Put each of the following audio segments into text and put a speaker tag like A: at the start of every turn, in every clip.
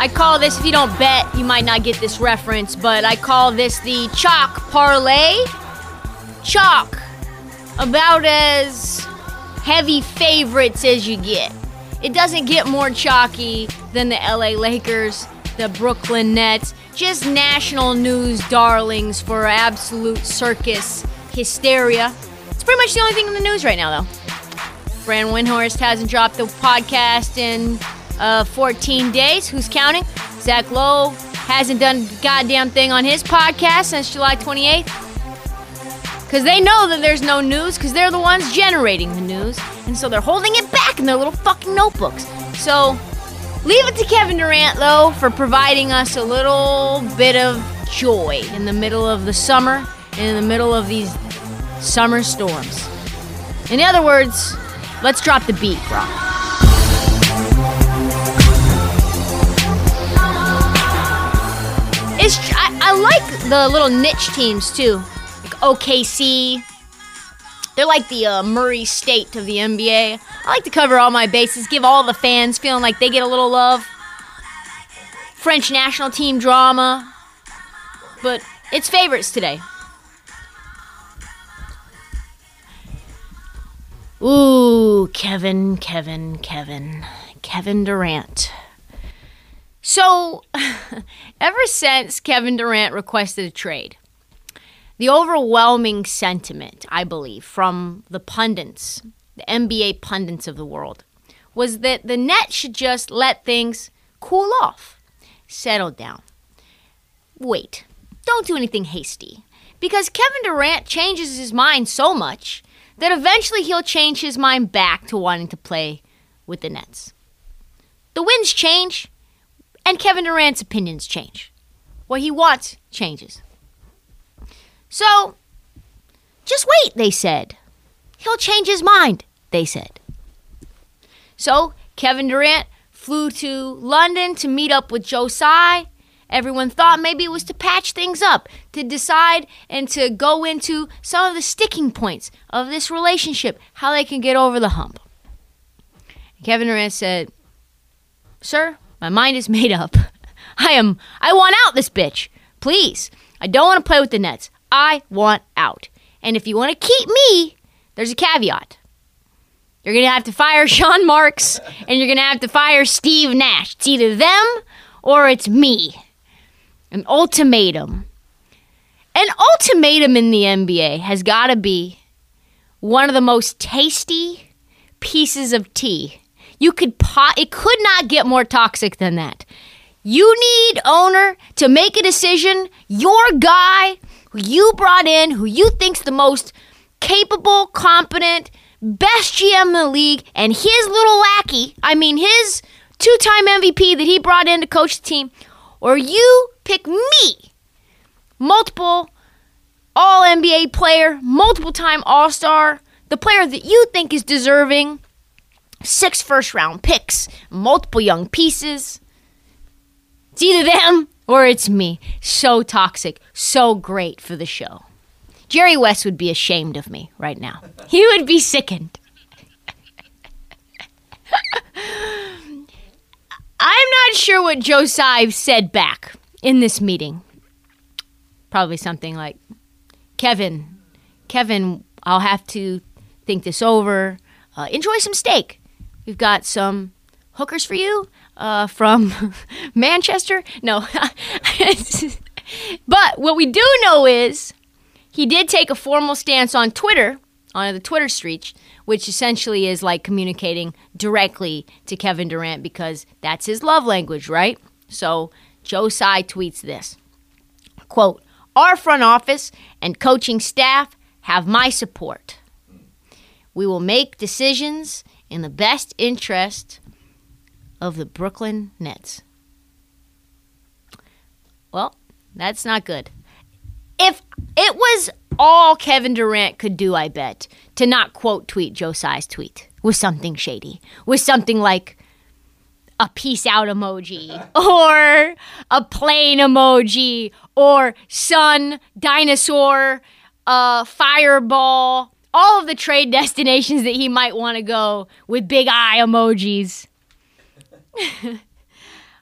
A: I call this, if you don't bet, you might not get this reference, but I call this the Chalk Parlay. Chalk. About as heavy favorites as you get. It doesn't get more chalky than the LA Lakers, the Brooklyn Nets, just national news darlings for absolute circus hysteria. It's pretty much the only thing in the news right now, though. Brian Windhorst hasn't dropped the podcast in uh, 14 days. Who's counting? Zach Lowe hasn't done goddamn thing on his podcast since July 28th. Because they know that there's no news, because they're the ones generating the news. And so they're holding it back in their little fucking notebooks. So leave it to Kevin Durant, though, for providing us a little bit of joy in the middle of the summer and in the middle of these summer storms. In other words, let's drop the beat, bro. Like the little niche teams too, like OKC. They're like the uh, Murray State of the NBA. I like to cover all my bases, give all the fans feeling like they get a little love. French national team drama, but it's favorites today. Ooh, Kevin, Kevin, Kevin, Kevin Durant. So, ever since Kevin Durant requested a trade, the overwhelming sentiment, I believe, from the pundits, the NBA pundits of the world, was that the Nets should just let things cool off, settle down. Wait, don't do anything hasty. Because Kevin Durant changes his mind so much that eventually he'll change his mind back to wanting to play with the Nets. The winds change, and Kevin Durant's opinions change. What he wants changes. So, just wait, they said. He'll change his mind, they said. So, Kevin Durant flew to London to meet up with Joe Tsai. Everyone thought maybe it was to patch things up, to decide and to go into some of the sticking points of this relationship, how they can get over the hump. Kevin Durant said, Sir, my mind is made up. I am I want out this bitch. Please. I don't want to play with the Nets. I want out. And if you want to keep me, there's a caveat. You're going to have to fire Sean Marks and you're going to have to fire Steve Nash. It's either them or it's me. An ultimatum. An ultimatum in the NBA has got to be one of the most tasty pieces of tea you could pot it could not get more toxic than that. You need owner to make a decision. Your guy who you brought in, who you think's the most capable, competent, best GM in the league, and his little lackey, I mean his two-time MVP that he brought in to coach the team, or you pick me, multiple all NBA player, multiple time All Star, the player that you think is deserving six first round picks, multiple young pieces. It's either them or it's me. So toxic, so great for the show. Jerry West would be ashamed of me right now. He would be sickened. I'm not sure what Tsai said back in this meeting. Probably something like, Kevin, Kevin, I'll have to think this over. Uh, enjoy some steak. We've got some hookers for you. uh, from Manchester. No. but what we do know is he did take a formal stance on Twitter, on the Twitter street, which essentially is like communicating directly to Kevin Durant because that's his love language, right? So Joe Tsai tweets this quote, Our front office and coaching staff have my support. We will make decisions in the best interest of the Brooklyn Nets. Well, that's not good. If it was all Kevin Durant could do, I bet, to not quote tweet Joe Tsai's tweet with something shady, with something like a peace out emoji or a plane emoji or sun, dinosaur, uh, fireball, all of the trade destinations that he might want to go with big eye emojis.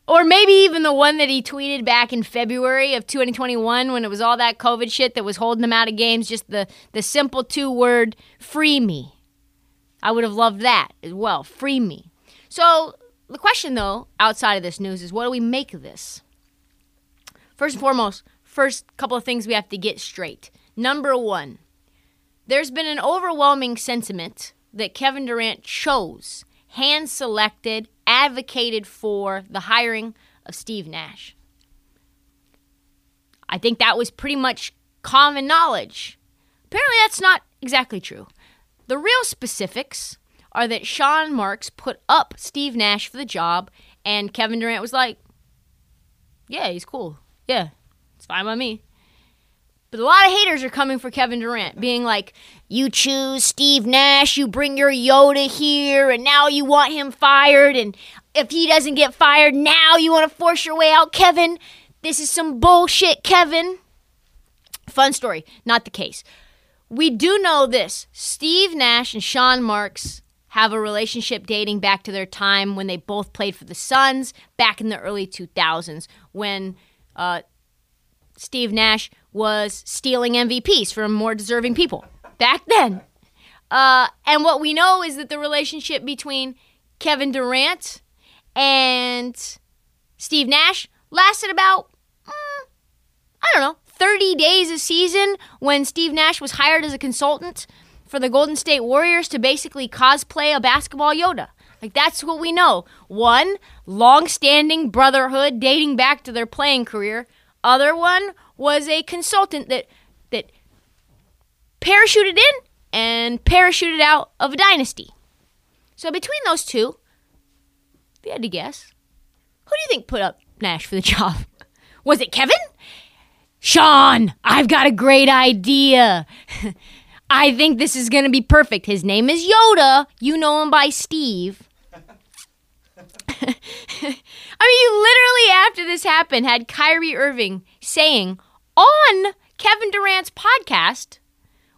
A: or maybe even the one that he tweeted back in February of 2021 when it was all that COVID shit that was holding him out of games, just the, the simple two word, free me. I would have loved that as well, free me. So the question, though, outside of this news is what do we make of this? First and foremost, first couple of things we have to get straight. Number one, there's been an overwhelming sentiment that Kevin Durant chose, hand selected, advocated for the hiring of Steve Nash. I think that was pretty much common knowledge. Apparently, that's not exactly true. The real specifics are that Sean Marks put up Steve Nash for the job, and Kevin Durant was like, Yeah, he's cool. Yeah, it's fine by me. But a lot of haters are coming for Kevin Durant, being like, You choose Steve Nash, you bring your Yoda here, and now you want him fired, and if he doesn't get fired, now you want to force your way out, Kevin. This is some bullshit, Kevin. Fun story, not the case. We do know this Steve Nash and Sean Marks have a relationship dating back to their time when they both played for the Suns back in the early 2000s when uh, Steve Nash was stealing MVPs from more deserving people back then. Uh, and what we know is that the relationship between Kevin Durant and Steve Nash lasted about, mm, I don't know, 30 days a season when Steve Nash was hired as a consultant for the Golden State Warriors to basically cosplay a basketball Yoda. Like that's what we know. One, long-standing brotherhood dating back to their playing career. Other one was a consultant that that parachuted in and parachuted out of a dynasty. So between those two, if you had to guess, who do you think put up Nash for the job? Was it Kevin? Sean, I've got a great idea. I think this is going to be perfect. His name is Yoda. You know him by Steve. I mean, you literally, after this happened, had Kyrie Irving saying on Kevin Durant's podcast,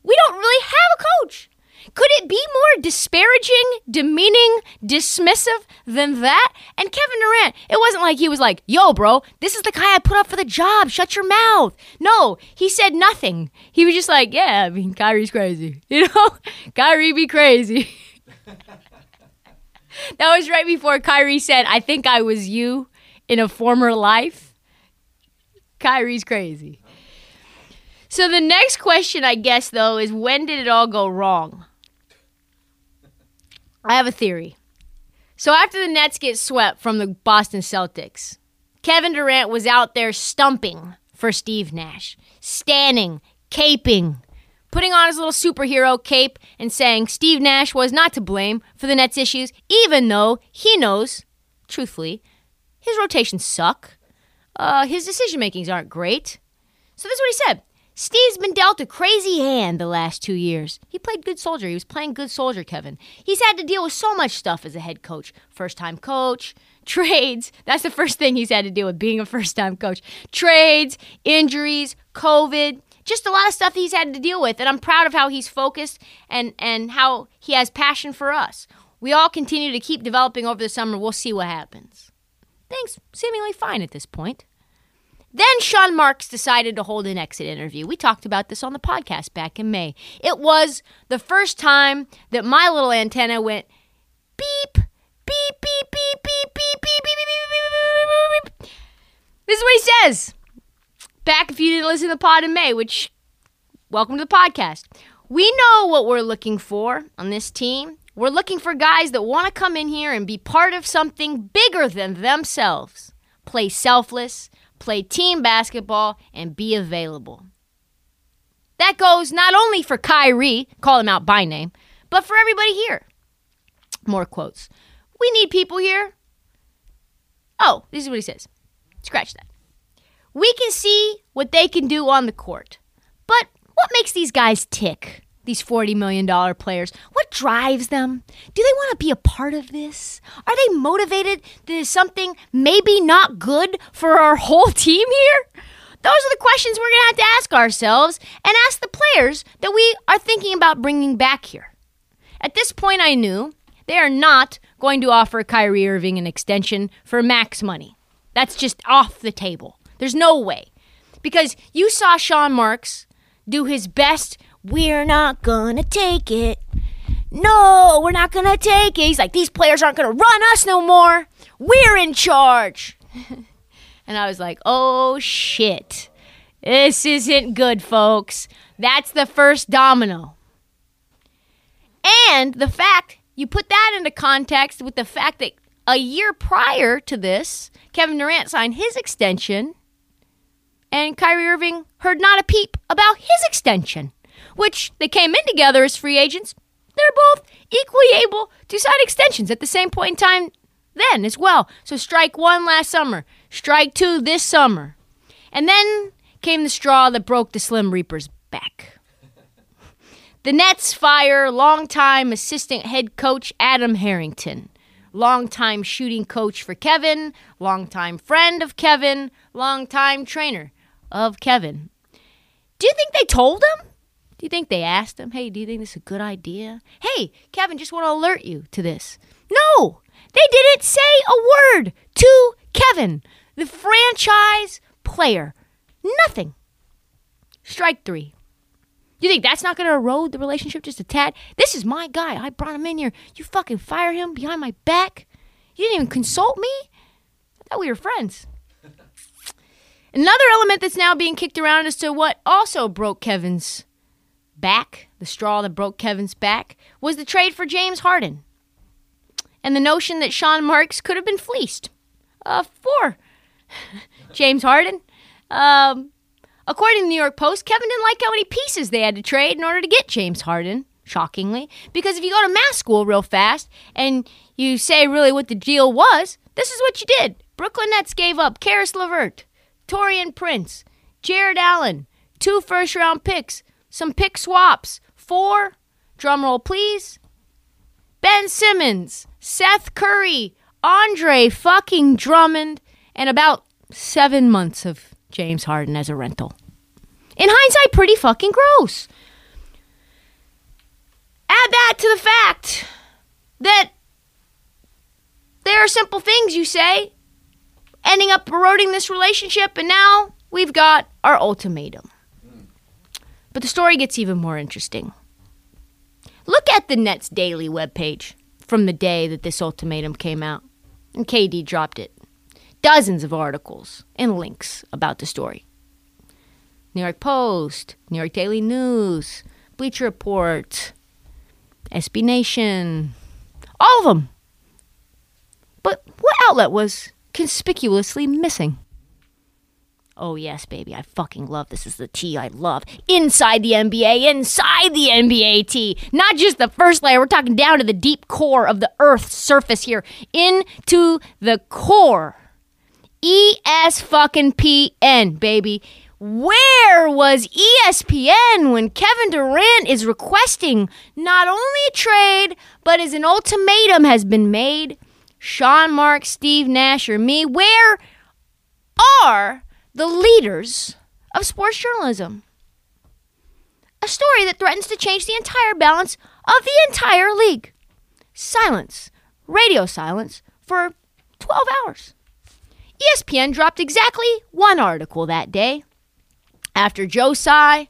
A: we don't really have a coach. Could it be more disparaging, demeaning, dismissive than that? And Kevin Durant, it wasn't like he was like, yo, bro, this is the guy I put up for the job. Shut your mouth. No, he said nothing. He was just like, yeah, I mean, Kyrie's crazy. You know, Kyrie be crazy. that was right before Kyrie said, I think I was you in a former life. Kyrie's crazy. So the next question, I guess, though, is when did it all go wrong? I have a theory. So after the Nets get swept from the Boston Celtics, Kevin Durant was out there stumping for Steve Nash, standing, caping, putting on his little superhero cape and saying Steve Nash was not to blame for the Nets' issues, even though he knows, truthfully, his rotations suck. Uh, his decision makings aren't great. So that's what he said. Steve's been dealt a crazy hand the last two years. He played good soldier. He was playing good soldier, Kevin. He's had to deal with so much stuff as a head coach. First time coach, trades. That's the first thing he's had to deal with being a first time coach. Trades, injuries, COVID, just a lot of stuff he's had to deal with. And I'm proud of how he's focused and, and how he has passion for us. We all continue to keep developing over the summer. We'll see what happens. Things seemingly fine at this point. Then Sean Marks decided to hold an exit interview. We talked about this on the podcast back in May. It was the first time that my little antenna went beep, beep, beep, beep, beep, beep, beep, beep, beep, beep, beep, beep, beep, beep, beep, beep. This is what he says. Back if you didn't listen to the pod in May, which welcome to the podcast. We know what we're looking for on this team. We're looking for guys that want to come in here and be part of something bigger than themselves. Play selfless, play team basketball, and be available. That goes not only for Kyrie, call him out by name, but for everybody here. More quotes. We need people here. Oh, this is what he says. Scratch that. We can see what they can do on the court. But what makes these guys tick? These $40 million players. What drives them? Do they want to be a part of this? Are they motivated to something maybe not good for our whole team here? Those are the questions we're going to have to ask ourselves and ask the players that we are thinking about bringing back here. At this point, I knew they are not going to offer Kyrie Irving an extension for max money. That's just off the table. There's no way. Because you saw Sean Marks do his best, we're not gonna take it. No, we're not gonna take it. He's like, these players aren't gonna run us no more. We're in charge. and I was like, oh shit. This isn't good, folks. That's the first domino. And the fact, you put that into context with the fact that a year prior to this, Kevin Durant signed his extension, and Kyrie Irving heard not a peep about his extension, which they came in together as free agents. They're both equally able to sign extensions at the same point in time then as well. So strike one last summer, strike two this summer. And then came the straw that broke the Slim Reaper's back. The Nets fire longtime assistant head coach Adam Harrington, longtime shooting coach for Kevin, longtime friend of Kevin, longtime trainer of Kevin. Do you think they told him? Do you think they asked him, hey, do you think this is a good idea? Hey, Kevin, just want to alert you to this. No, they didn't say a word to Kevin, the franchise player. Nothing. Strike three. You think that's not going to erode the relationship just a tad? This is my guy. I brought him in here. You fucking fire him behind my back? You didn't even consult me? I thought we were friends. Another element that's now being kicked around as to what also broke Kevin's back, the straw that broke Kevin's back, was the trade for James Harden. And the notion that Sean Marks could have been fleeced uh, for James Harden. Um, according to the New York Post, Kevin didn't like how many pieces they had to trade in order to get James Harden, shockingly. Because if you go to math school real fast and you say really what the deal was, this is what you did. Brooklyn Nets gave up Caris LeVert, Taurean Prince, Jarrett Allen, two first round picks, some pick swaps, four, drumroll please, Ben Simmons, Seth Curry, Andre fucking Drummond, and about seven months of James Harden as a rental. In hindsight, pretty fucking gross. Add that to the fact that there are simple things you say ending up eroding this relationship, and now we've got our ultimatum. But the story gets even more interesting. Look at the Nets Daily webpage from the day that this ultimatum came out, and KD dropped it. Dozens of articles and links about the story. New York Post, New York Daily News, Bleacher Report, SB Nation, all of them. But what outlet was conspicuously missing? Oh, yes, baby. I fucking love this. is the tea I love. Inside the NBA, inside the NBA tea. Not just the first layer. We're talking down to the deep core of the Earth's surface here. Into the core. ES fucking PN, baby. Where was ESPN when Kevin Durant is requesting not only a trade, but as an ultimatum has been made? Sean Mark, Steve Nash, or me? Where are the leaders of sports journalism. A story that threatens to change the entire balance of the entire league. Silence, radio silence, for 12 hours. ESPN dropped exactly one article that day after Joe Tsai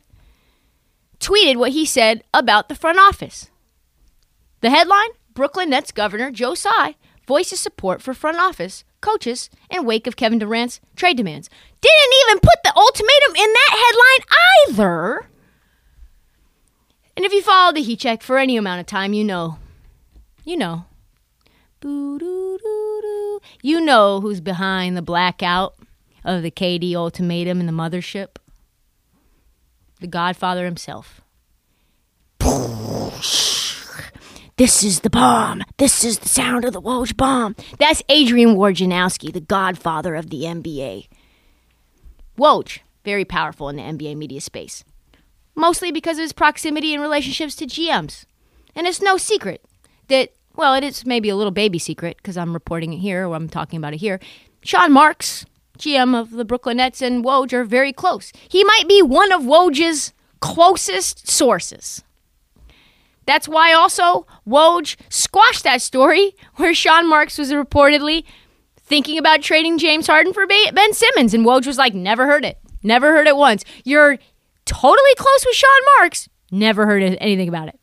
A: tweeted what he said about the front office. The headline Brooklyn Nets Governor Joe Tsai voices support for front office coaches in wake of Kevin Durant's trade demands. Didn't even put the ultimatum in that headline either. And if you follow the heat check for any amount of time, you know. You know. You know who's behind the blackout of the KD ultimatum and the mothership. The Godfather himself. This is the bomb. This is the sound of the Woj bomb. That's Adrian Wojnarowski, the godfather of the NBA. Woj, very powerful in the NBA media space, mostly because of his proximity and relationships to GMs. And it's no secret that, well, it is maybe a little baby secret because I'm reporting it here or I'm talking about it here. Sean Marks, GM of the Brooklyn Nets, and Woj are very close. He might be one of Woj's closest sources. That's why also Woj squashed that story where Sean Marks was reportedly thinking about trading James Harden for Ben Simmons. And Woj was like, never heard it. Never heard it once. You're totally close with Sean Marks. Never heard anything about it.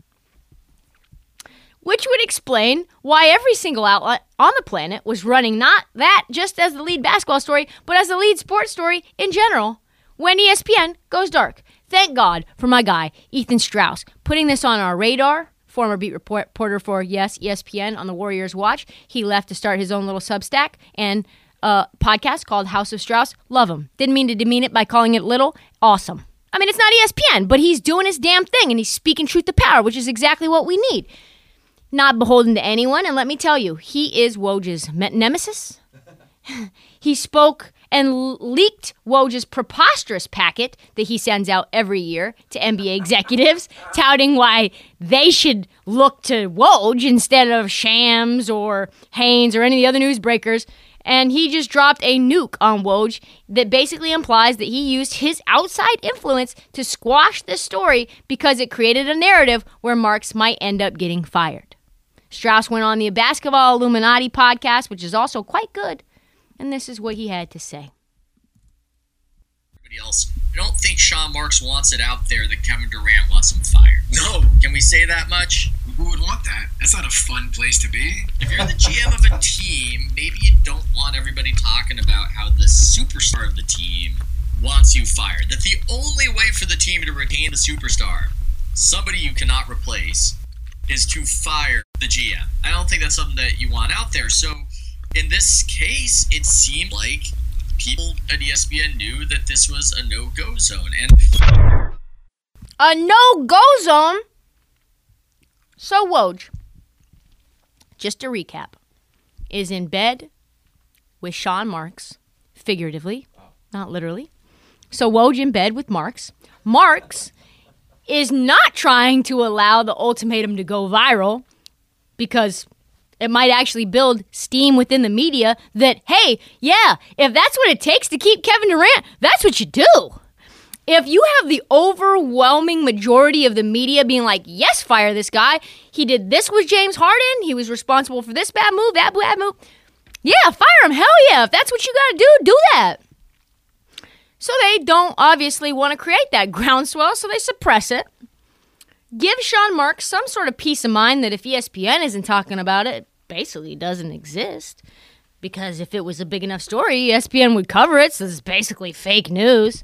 A: Which would explain why every single outlet on the planet was running not that just as the lead basketball story, but as the lead sports story in general when ESPN goes dark. Thank God for my guy, Ethan Strauss, putting this on our radar. Former beat reporter for Yes ESPN on the Warriors Watch. He left to start his own little Substack and a podcast called House of Strauss. Love him. Didn't mean to demean it by calling it little. Awesome. I mean, it's not ESPN, but he's doing his damn thing and he's speaking truth to power, which is exactly what we need. Not beholden to anyone, and let me tell you, he is Woj's me- nemesis. he spoke and leaked Woj's preposterous packet that he sends out every year to NBA executives, touting why they should look to Woj instead of Shams or Haynes or any of the other newsbreakers. And he just dropped a nuke on Woj that basically implies that he used his outside influence to squash this story because it created a narrative where Marks might end up getting fired. Strauss went on the Basketball Illuminati podcast, which is also quite good, and this is what he had to say.
B: everybody else. I don't think Sean Marks wants it out there that Kevin Durant wants him fired.
C: No,
B: Can we say that much?
C: who would want that? That's not a fun place to be.
B: If you're the GM of a team, maybe you don't want everybody talking about how the superstar of the team wants you fired. That the only way for the team to retain the superstar, somebody you cannot replace, is to fire the GM. I don't think that's something that you want out there. So in this case, it seemed like people at ESPN knew that this was a no-go zone. And
A: A no go zone. So Woj, just to recap, is in bed with Sean Marks, figuratively, not literally. So Woj in bed with Marks. Marks is not trying to allow the ultimatum to go viral because it might actually build steam within the media that, hey, yeah, if that's what it takes to keep Kevin Durant, that's what you do. If you have the overwhelming majority of the media being like, yes, fire this guy, he did this with James Harden, he was responsible for this bad move, that bad move, yeah, fire him. Hell yeah. If that's what you got to do, do that. So they don't obviously want to create that groundswell, so they suppress it. Give Sean Marks some sort of peace of mind that if ESPN isn't talking about it, it basically doesn't exist. Because if it was a big enough story, ESPN would cover it, so this is basically fake news.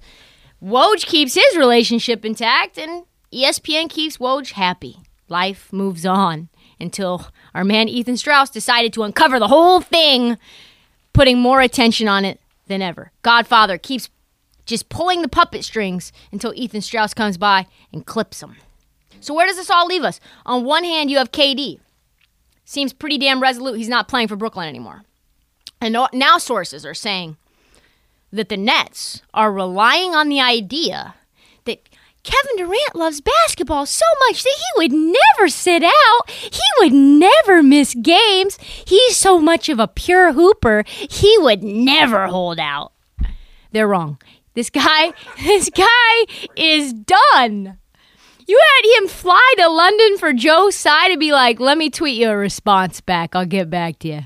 A: Woj keeps his relationship intact, and ESPN keeps Woj happy. Life moves on until our man Ethan Strauss decided to uncover the whole thing, putting more attention on it than ever. Godfather keeps just pulling the puppet strings until Ethan Strauss comes by and clips him. So where does this all leave us? On one hand, you have KD. Seems pretty damn resolute. He's not playing for Brooklyn anymore. And now sources are saying that the Nets are relying on the idea that Kevin Durant loves basketball so much that he would never sit out. He would never miss games. He's so much of a pure hooper, he would never hold out. They're wrong. This guy, this guy is done. You had him fly to London for Joe Tsai to be like, let me tweet you a response back. I'll get back to you.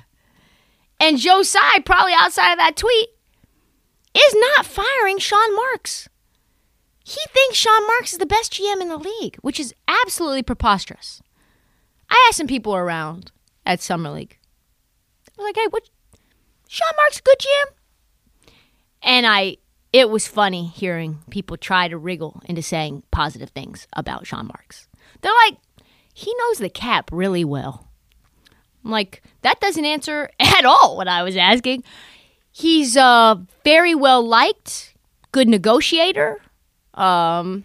A: And Joe Tsai, probably outside of that tweet, is not firing Sean Marks. He thinks Sean Marks is the best GM in the league, which is absolutely preposterous. I asked some people around at Summer League. I was like, hey, what? Sean Marks a good GM? And I it was funny hearing people try to wriggle into saying positive things about Sean Marks. They're like, he knows the cap really well. I'm like, that doesn't answer at all what I was asking. He's uh, very well liked, good negotiator. Um,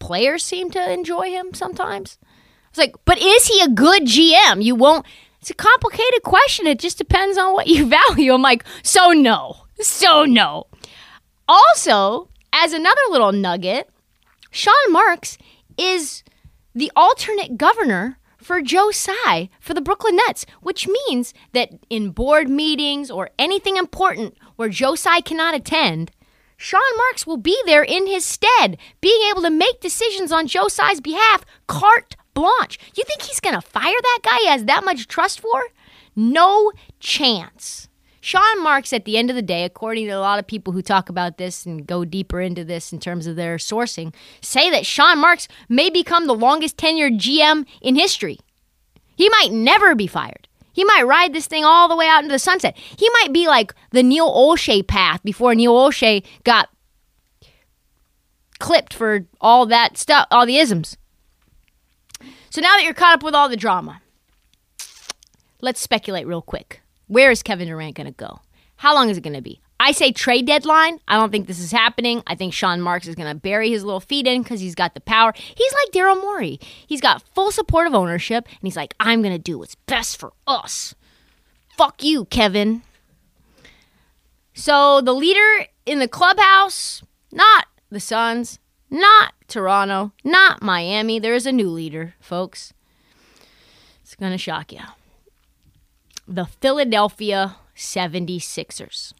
A: players seem to enjoy him sometimes. It's like, but is he a good GM? You won't. It's a complicated question. It just depends on what you value. I'm like, so no, so no. Also, as another little nugget, Sean Marks is the alternate governor for Joe Tsai for the Brooklyn Nets, which means that in board meetings or anything important where Joe Tsai cannot attend, Sean Marks will be there in his stead, being able to make decisions on Joe Tsai's behalf, carte blanche. You think he's going to fire that guy he has that much trust for? No chance. Sean Marks, at the end of the day, according to a lot of people who talk about this and go deeper into this in terms of their sourcing, say that Sean Marks may become the longest tenured GM in history. He might never be fired. He might ride this thing all the way out into the sunset. He might be like the Neil Olshey path before Neil Olshey got clipped for all that stuff, all the isms. So now that you're caught up with all the drama, let's speculate real quick. Where is Kevin Durant going to go? How long is it going to be? I say trade deadline. I don't think this is happening. I think Sean Marks is going to bury his little feet in because he's got the power. He's like Daryl Morey. He's got full support of ownership, and he's like, I'm going to do what's best for us. Fuck you, Kevin. So the leader in the clubhouse, not the Suns, not Toronto, not Miami. There's a new leader, folks. It's going to shock you the Philadelphia 76ers.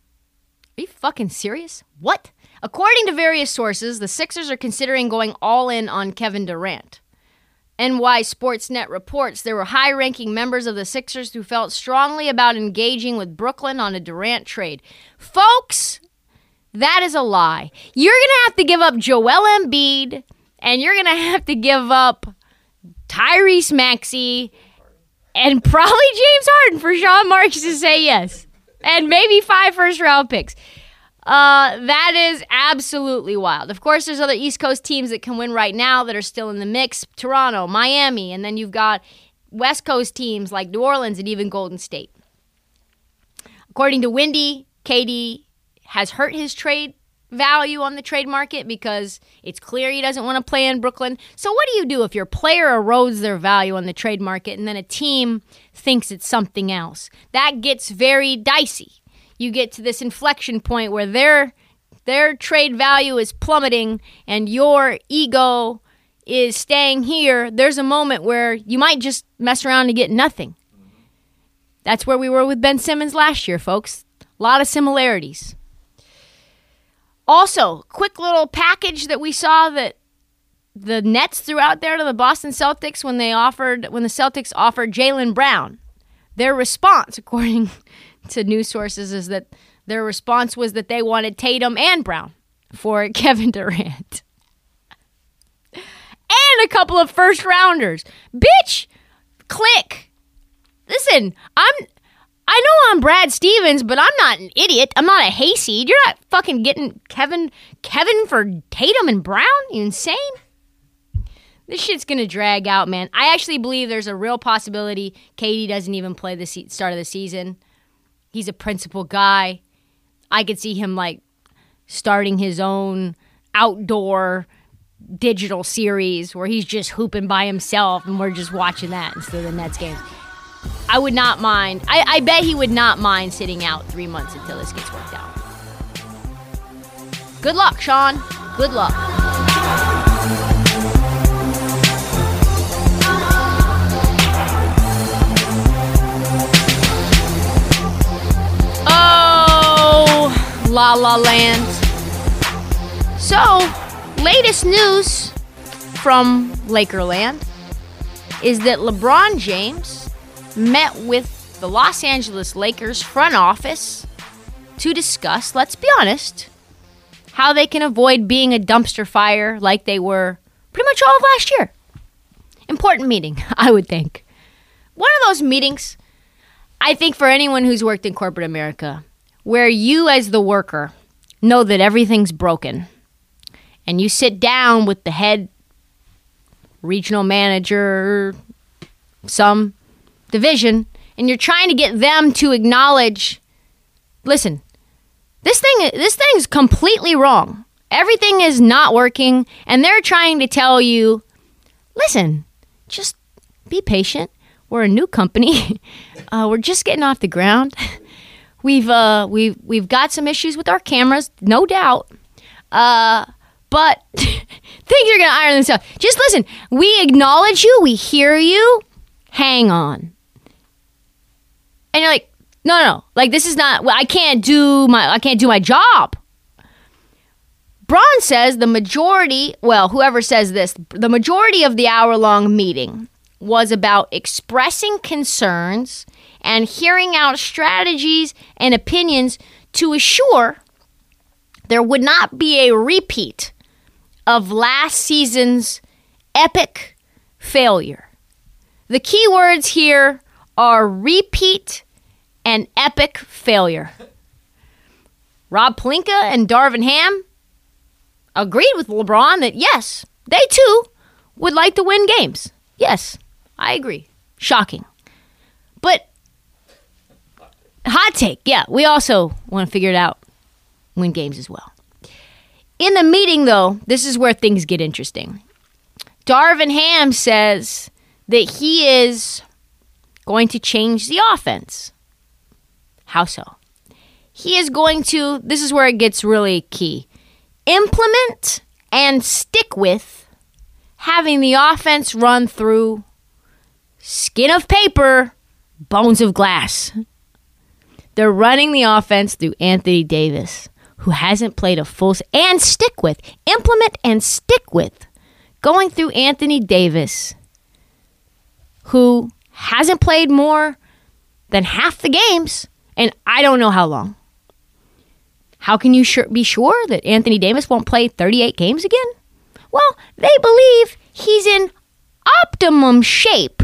A: Are you fucking serious? What? According to various sources, the Sixers are considering going all in on Kevin Durant. NY Sportsnet reports there were high ranking members of the Sixers who felt strongly about engaging with Brooklyn on a Durant trade. Folks, that is a lie. You're going to have to give up Joel Embiid, and you're going to have to give up Tyrese Maxey and probably James Harden for Sean Marks to say yes, and maybe five first round picks. Uh, that is absolutely wild. Of course, there's other East Coast teams that can win right now that are still in the mix Toronto, Miami, and then you've got West Coast teams like New Orleans and even Golden State. According to Windy, KD has hurt his trade value on the trade market because it's clear he doesn't want to play in Brooklyn. So, what do you do if your player erodes their value on the trade market and then a team thinks it's something else? That gets very dicey. You get to this inflection point where their their trade value is plummeting and your ego is staying here. There's a moment where you might just mess around and get nothing. That's where we were with Ben Simmons last year, folks. A lot of similarities. Also, quick little package that we saw that the Nets threw out there to the Boston Celtics when they offered when the Celtics offered Jaylen Brown. Their response, according to news sources, is that their response was that they wanted Tatum and Brown for Kevin Durant. And a couple of first rounders. Bitch, click. Listen, I'm I know I'm Brad Stevens, but I'm not an idiot. I'm not a hayseed. You're not fucking getting Kevin Kevin for Tatum and Brown. You insane? This shit's gonna drag out, man. I actually believe there's a real possibility KD doesn't even play the start of the season. He's a principal guy. I could see him like starting his own outdoor digital series where he's just hooping by himself and we're just watching that instead of the Nets games. I would not mind. I, I bet he would not mind sitting out three months until this gets worked out. Good luck, Sean. Good luck. Oh, La La Land. So, latest news from Lakerland is that LeBron James met with the Los Angeles Lakers front office to discuss, let's be honest, how they can avoid being a dumpster fire like they were pretty much all of last year. Important meeting, I would think. One of those meetings, I think for anyone who's worked in corporate America, where you as the worker know that everything's broken, and you sit down with the head regional manager, some division, and you're trying to get them to acknowledge, listen, this thing this thing's completely wrong. Everything is not working, and they're trying to tell you, listen, just be patient. We're a new company. uh, we're just getting off the ground. We've uh, we've we've got some issues with our cameras, no doubt. Uh, but things are gonna iron themselves. Just listen. We acknowledge you. We hear you. Hang on. And you're like, no, no, no. Like this is not. I can't do my. I can't do my job. Braun says the majority. Well, whoever says this, the majority of the hour-long meeting was about expressing concerns and hearing out strategies and opinions to assure there would not be a repeat of last season's epic failure. The key words here are repeat and epic failure. Rob Pelinka and Darvin Ham agreed with LeBron that yes, they too would like to win games. Yes, I agree. Shocking. But hot take, yeah, we also want to figure it out, win games as well. In the meeting, though, this is where things get interesting. Darvin Ham says that he is going to change the offense. How so? He is going to, this is where it gets really key, implement and stick with having the offense run through skin of paper, bones of glass. They're running the offense through Anthony Davis, who hasn't played a full and stick with, implement and stick with, going through Anthony Davis, who hasn't played more than half the games, and I don't know how long. How can you sure, be sure that Anthony Davis won't play 38 games again? Well, they believe he's in optimum shape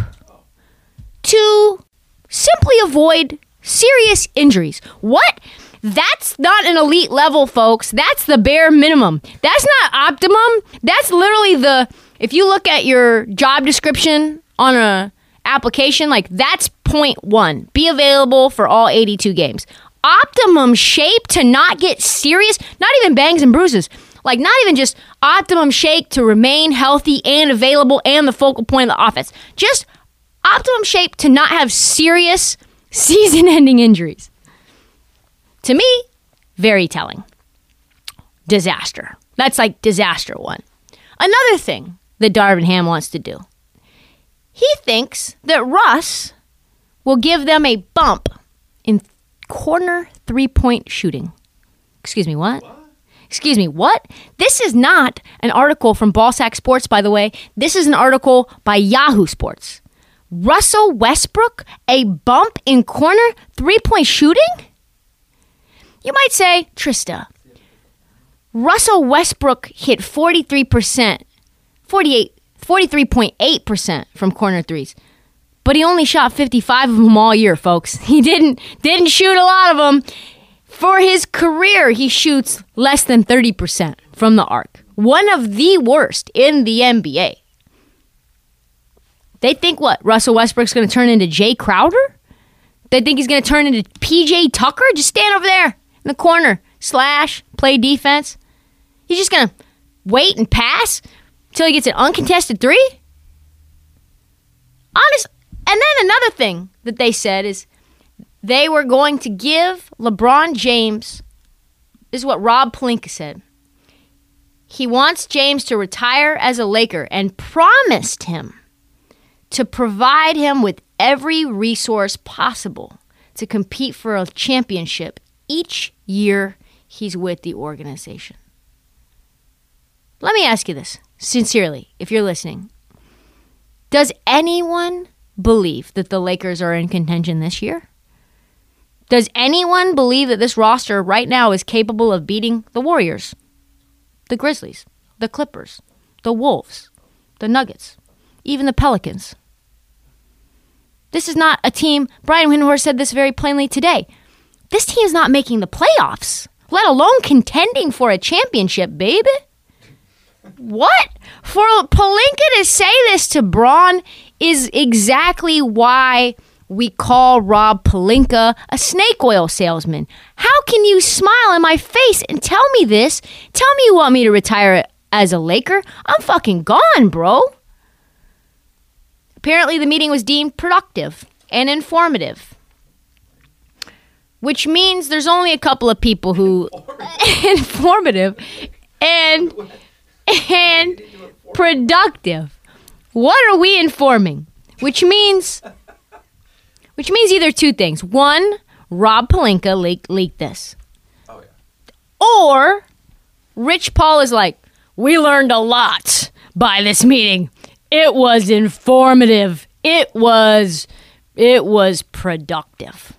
A: to simply avoid serious injuries. What? That's not an elite level, folks. That's the bare minimum. That's not optimum. That's literally the if you look at your job description on a application, like that's point one. Be available for all 82 games. Optimum shape to not get serious, not even bangs and bruises. Like not even just optimum shape to remain healthy and available and the focal point of the offense. Just optimum shape to not have serious season ending injuries. To me, very telling. Disaster. That's like disaster one. Another thing that Darvin Ham wants to do. He thinks that Russ will give them a bump in corner three point shooting. Excuse me, what? Excuse me, what? This is not an article from Ballsack Sports, by the way. This is an article by Yahoo Sports. Russell Westbrook, a bump in corner three point shooting? You might say, Trista, Russell Westbrook hit 43%, 48, 43.8% from corner threes. But he only shot 55 of them all year, folks. He didn't didn't shoot a lot of them. For his career, he shoots less than 30% from the arc. One of the worst in the NBA. They think what? Russell Westbrook's going to turn into Jay Crowder? They think he's going to turn into PJ Tucker? Just stand over there in the corner, slash, play defense. He's just going to wait and pass until he gets an uncontested three? Honest. And then another thing that they said is they were going to give LeBron James, this is what Rob Pelinka said. He wants James to retire as a Laker and promised him to provide him with every resource possible to compete for a championship each year he's with the organization. Let me ask you this sincerely, if you're listening. Does anyone believe that the Lakers are in contention this year? Does anyone believe that this roster right now is capable of beating the Warriors, the Grizzlies, the Clippers, the Wolves, the Nuggets, even the Pelicans? This is not a team. Brian Windhorst said this very plainly today. This team's not making the playoffs, let alone contending for a championship, baby. What? For Pelinka to say this to Bron is exactly why we call Rob Pelinka a snake oil salesman. How can you smile in my face and tell me this? Tell me you want me to retire as a Laker? I'm fucking gone, bro. Apparently, the meeting was deemed productive and informative, which means there's only a couple of people who informative and and productive. What are we informing? Which means which means either two things. One, Rob Pelinka leaked, leaked this. Oh, or Rich Paul is like, we learned a lot by this meeting. It was informative. It was it was productive.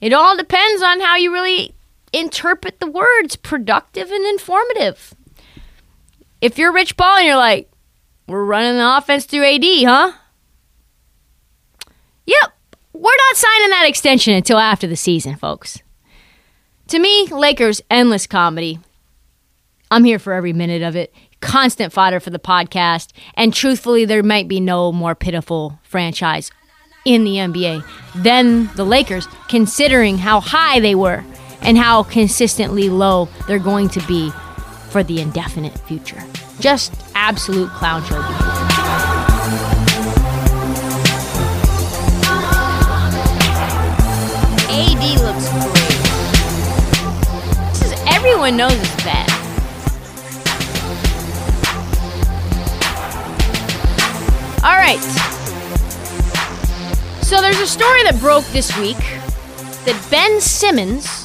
A: It all depends on how you really interpret the words productive and informative. If you're Rich Paul and you're like, we're running the offense through AD, huh? Yep, we're not signing that extension until after the season, folks. To me, Lakers endless comedy. I'm here for every minute of it. Constant fodder for the podcast. And truthfully, there might be no more pitiful franchise in the NBA than the Lakers, considering how high they were and how consistently low they're going to be for the indefinite future. Just absolute clown show. AD looks great. This is everyone knows it's bad. All right. So there's a story that broke this week that Ben Simmons,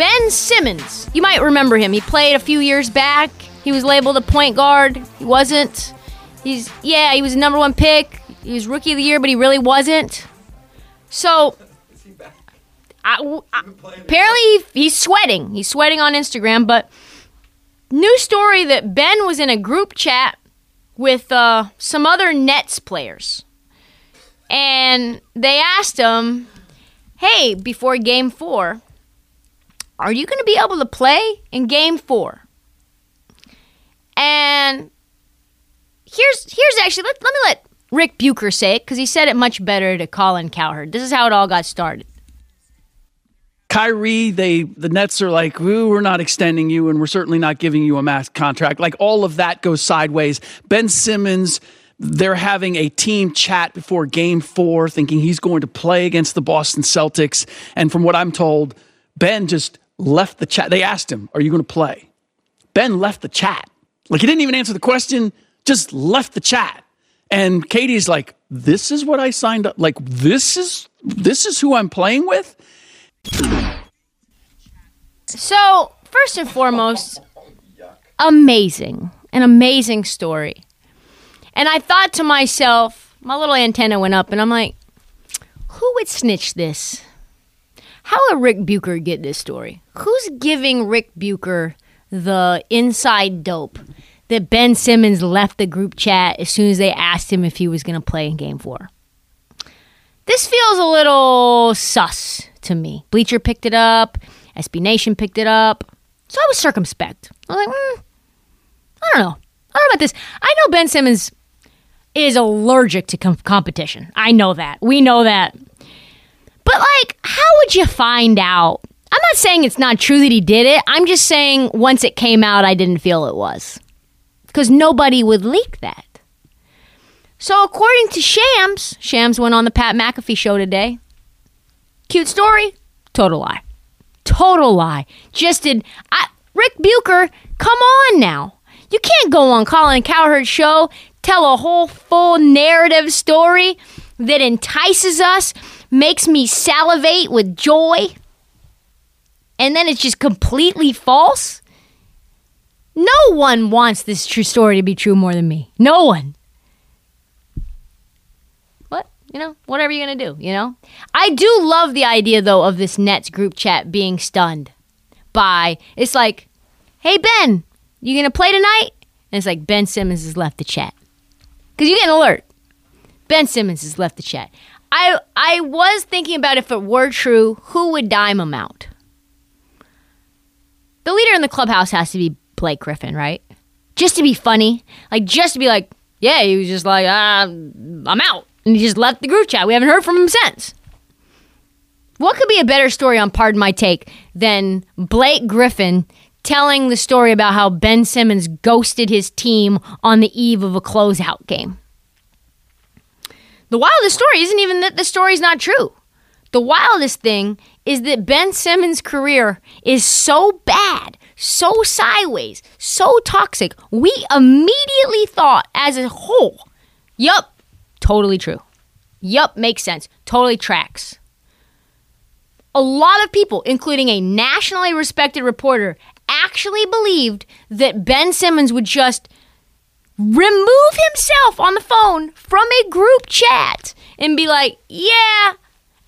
A: Ben Simmons, you might remember him. He played a few years back. He was labeled a point guard. He wasn't. He's yeah, he was number one pick. He was rookie of the year, but he really wasn't. So I, I- apparently he- he's sweating. He's sweating on Instagram. But new story that Ben was in a group chat with uh, some other Nets players, and they asked him, "Hey, before Game Four, are you going to be able to play in Game 4? And here's here's actually let, let me let Rick Bucher say it because he said it much better to Colin Cowherd. This is how it all got started.
D: Kyrie, they the Nets are like, we're not extending you, and we're certainly not giving you a max contract. Like all of that goes sideways. Ben Simmons, they're having a team chat before Game Four, thinking he's going to play against the Boston Celtics. And from what I'm told, Ben just left the chat. They asked him, "Are you going to play?" Ben left the chat. Like he didn't even answer the question, just left the chat. And KD's like, "This is what I signed up. Like this is this is who I'm playing with."
A: So, first and foremost, amazing. An amazing story. And I thought to myself, my little antenna went up, and I'm like, who would snitch this? How would Rick Bucher get this story? Who's giving Rick Bucher the inside dope that Ben Simmons left the group chat as soon as they asked him if he was going to play in game four? This feels a little sus to me. Bleacher picked it up, SB Nation picked it up. So I was circumspect. I was like, mm, I don't know. I don't know about this. I know Ben Simmons is allergic to com- competition. I know that. We know that. But, like, how would you find out? I'm not saying it's not true that he did it. I'm just saying once it came out, I didn't feel it was. Because nobody would leak that. So, according to Shams, Shams went on the Pat McAfee show today. Cute story, total lie. Total lie. Just did. I, Rick Bucher, come on now. You can't go on Colin Cowherd's show, tell a whole full narrative story that entices us, makes me salivate with joy, and then it's just completely false. No one wants this true story to be true more than me. No one. What? You know, whatever you're going to do, you know? I do love the idea, though, of this Nets group chat being stunned by, it's like, hey, Ben, you going to play tonight? And it's like, Ben Simmons has left the chat. Because you get an alert. Ben Simmons has left the chat. I I was thinking about if it were true, who would dime him out? The leader in the clubhouse has to be Blake Griffin, right? Just to be funny, like just to be like, yeah, he was just like, uh, I'm out, and he just left the group chat. We haven't heard from him since. What could be a better story on Pardon My Take than Blake Griffin telling the story about how Ben Simmons ghosted his team on the eve of a closeout game? The wildest story isn't even that the story's not true. The wildest thing is that Ben Simmons' career is so bad, so sideways, so toxic. We immediately thought as a whole, yup, totally true. Yup, makes sense. Totally tracks. A lot of people, including a nationally respected reporter, actually believed that Ben Simmons would just remove himself on the phone from a group chat and be like, yeah,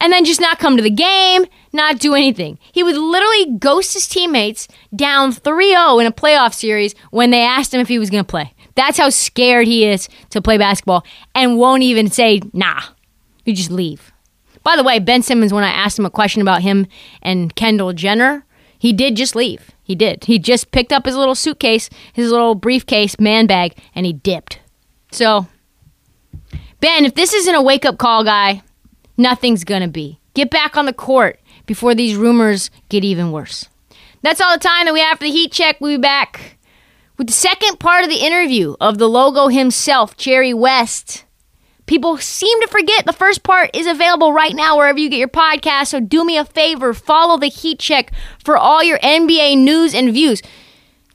A: and then just not come to the game, not do anything. He would literally ghost his teammates down 3 0 in a playoff series when they asked him if he was going to play. That's how scared he is to play basketball and won't even say, nah. You just leave. By the way, Ben Simmons, when I asked him a question about him and Kendall Jenner, he did just leave. He did. He just picked up his little suitcase, his little briefcase, man bag, and he dipped. So, Ben, if this isn't a wake up call, guy, nothing's gonna be. Get back on the court before these rumors get even worse. That's all the time that we have for the heat check. We'll be back with the second part of the interview of the logo himself, Jerry West. People seem to forget the first part is available right now wherever you get your podcast. So do me a favor, follow the heat check for all your NBA news and views.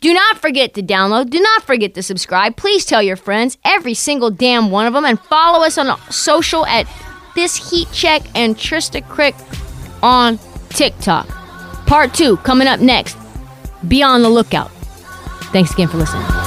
A: Do not forget to download. Do not forget to subscribe. Please tell your friends, every single damn one of them, and follow us on social at this heat check and Trista Crick on TikTok. Part two coming up next. Be on the lookout. Thanks again for listening.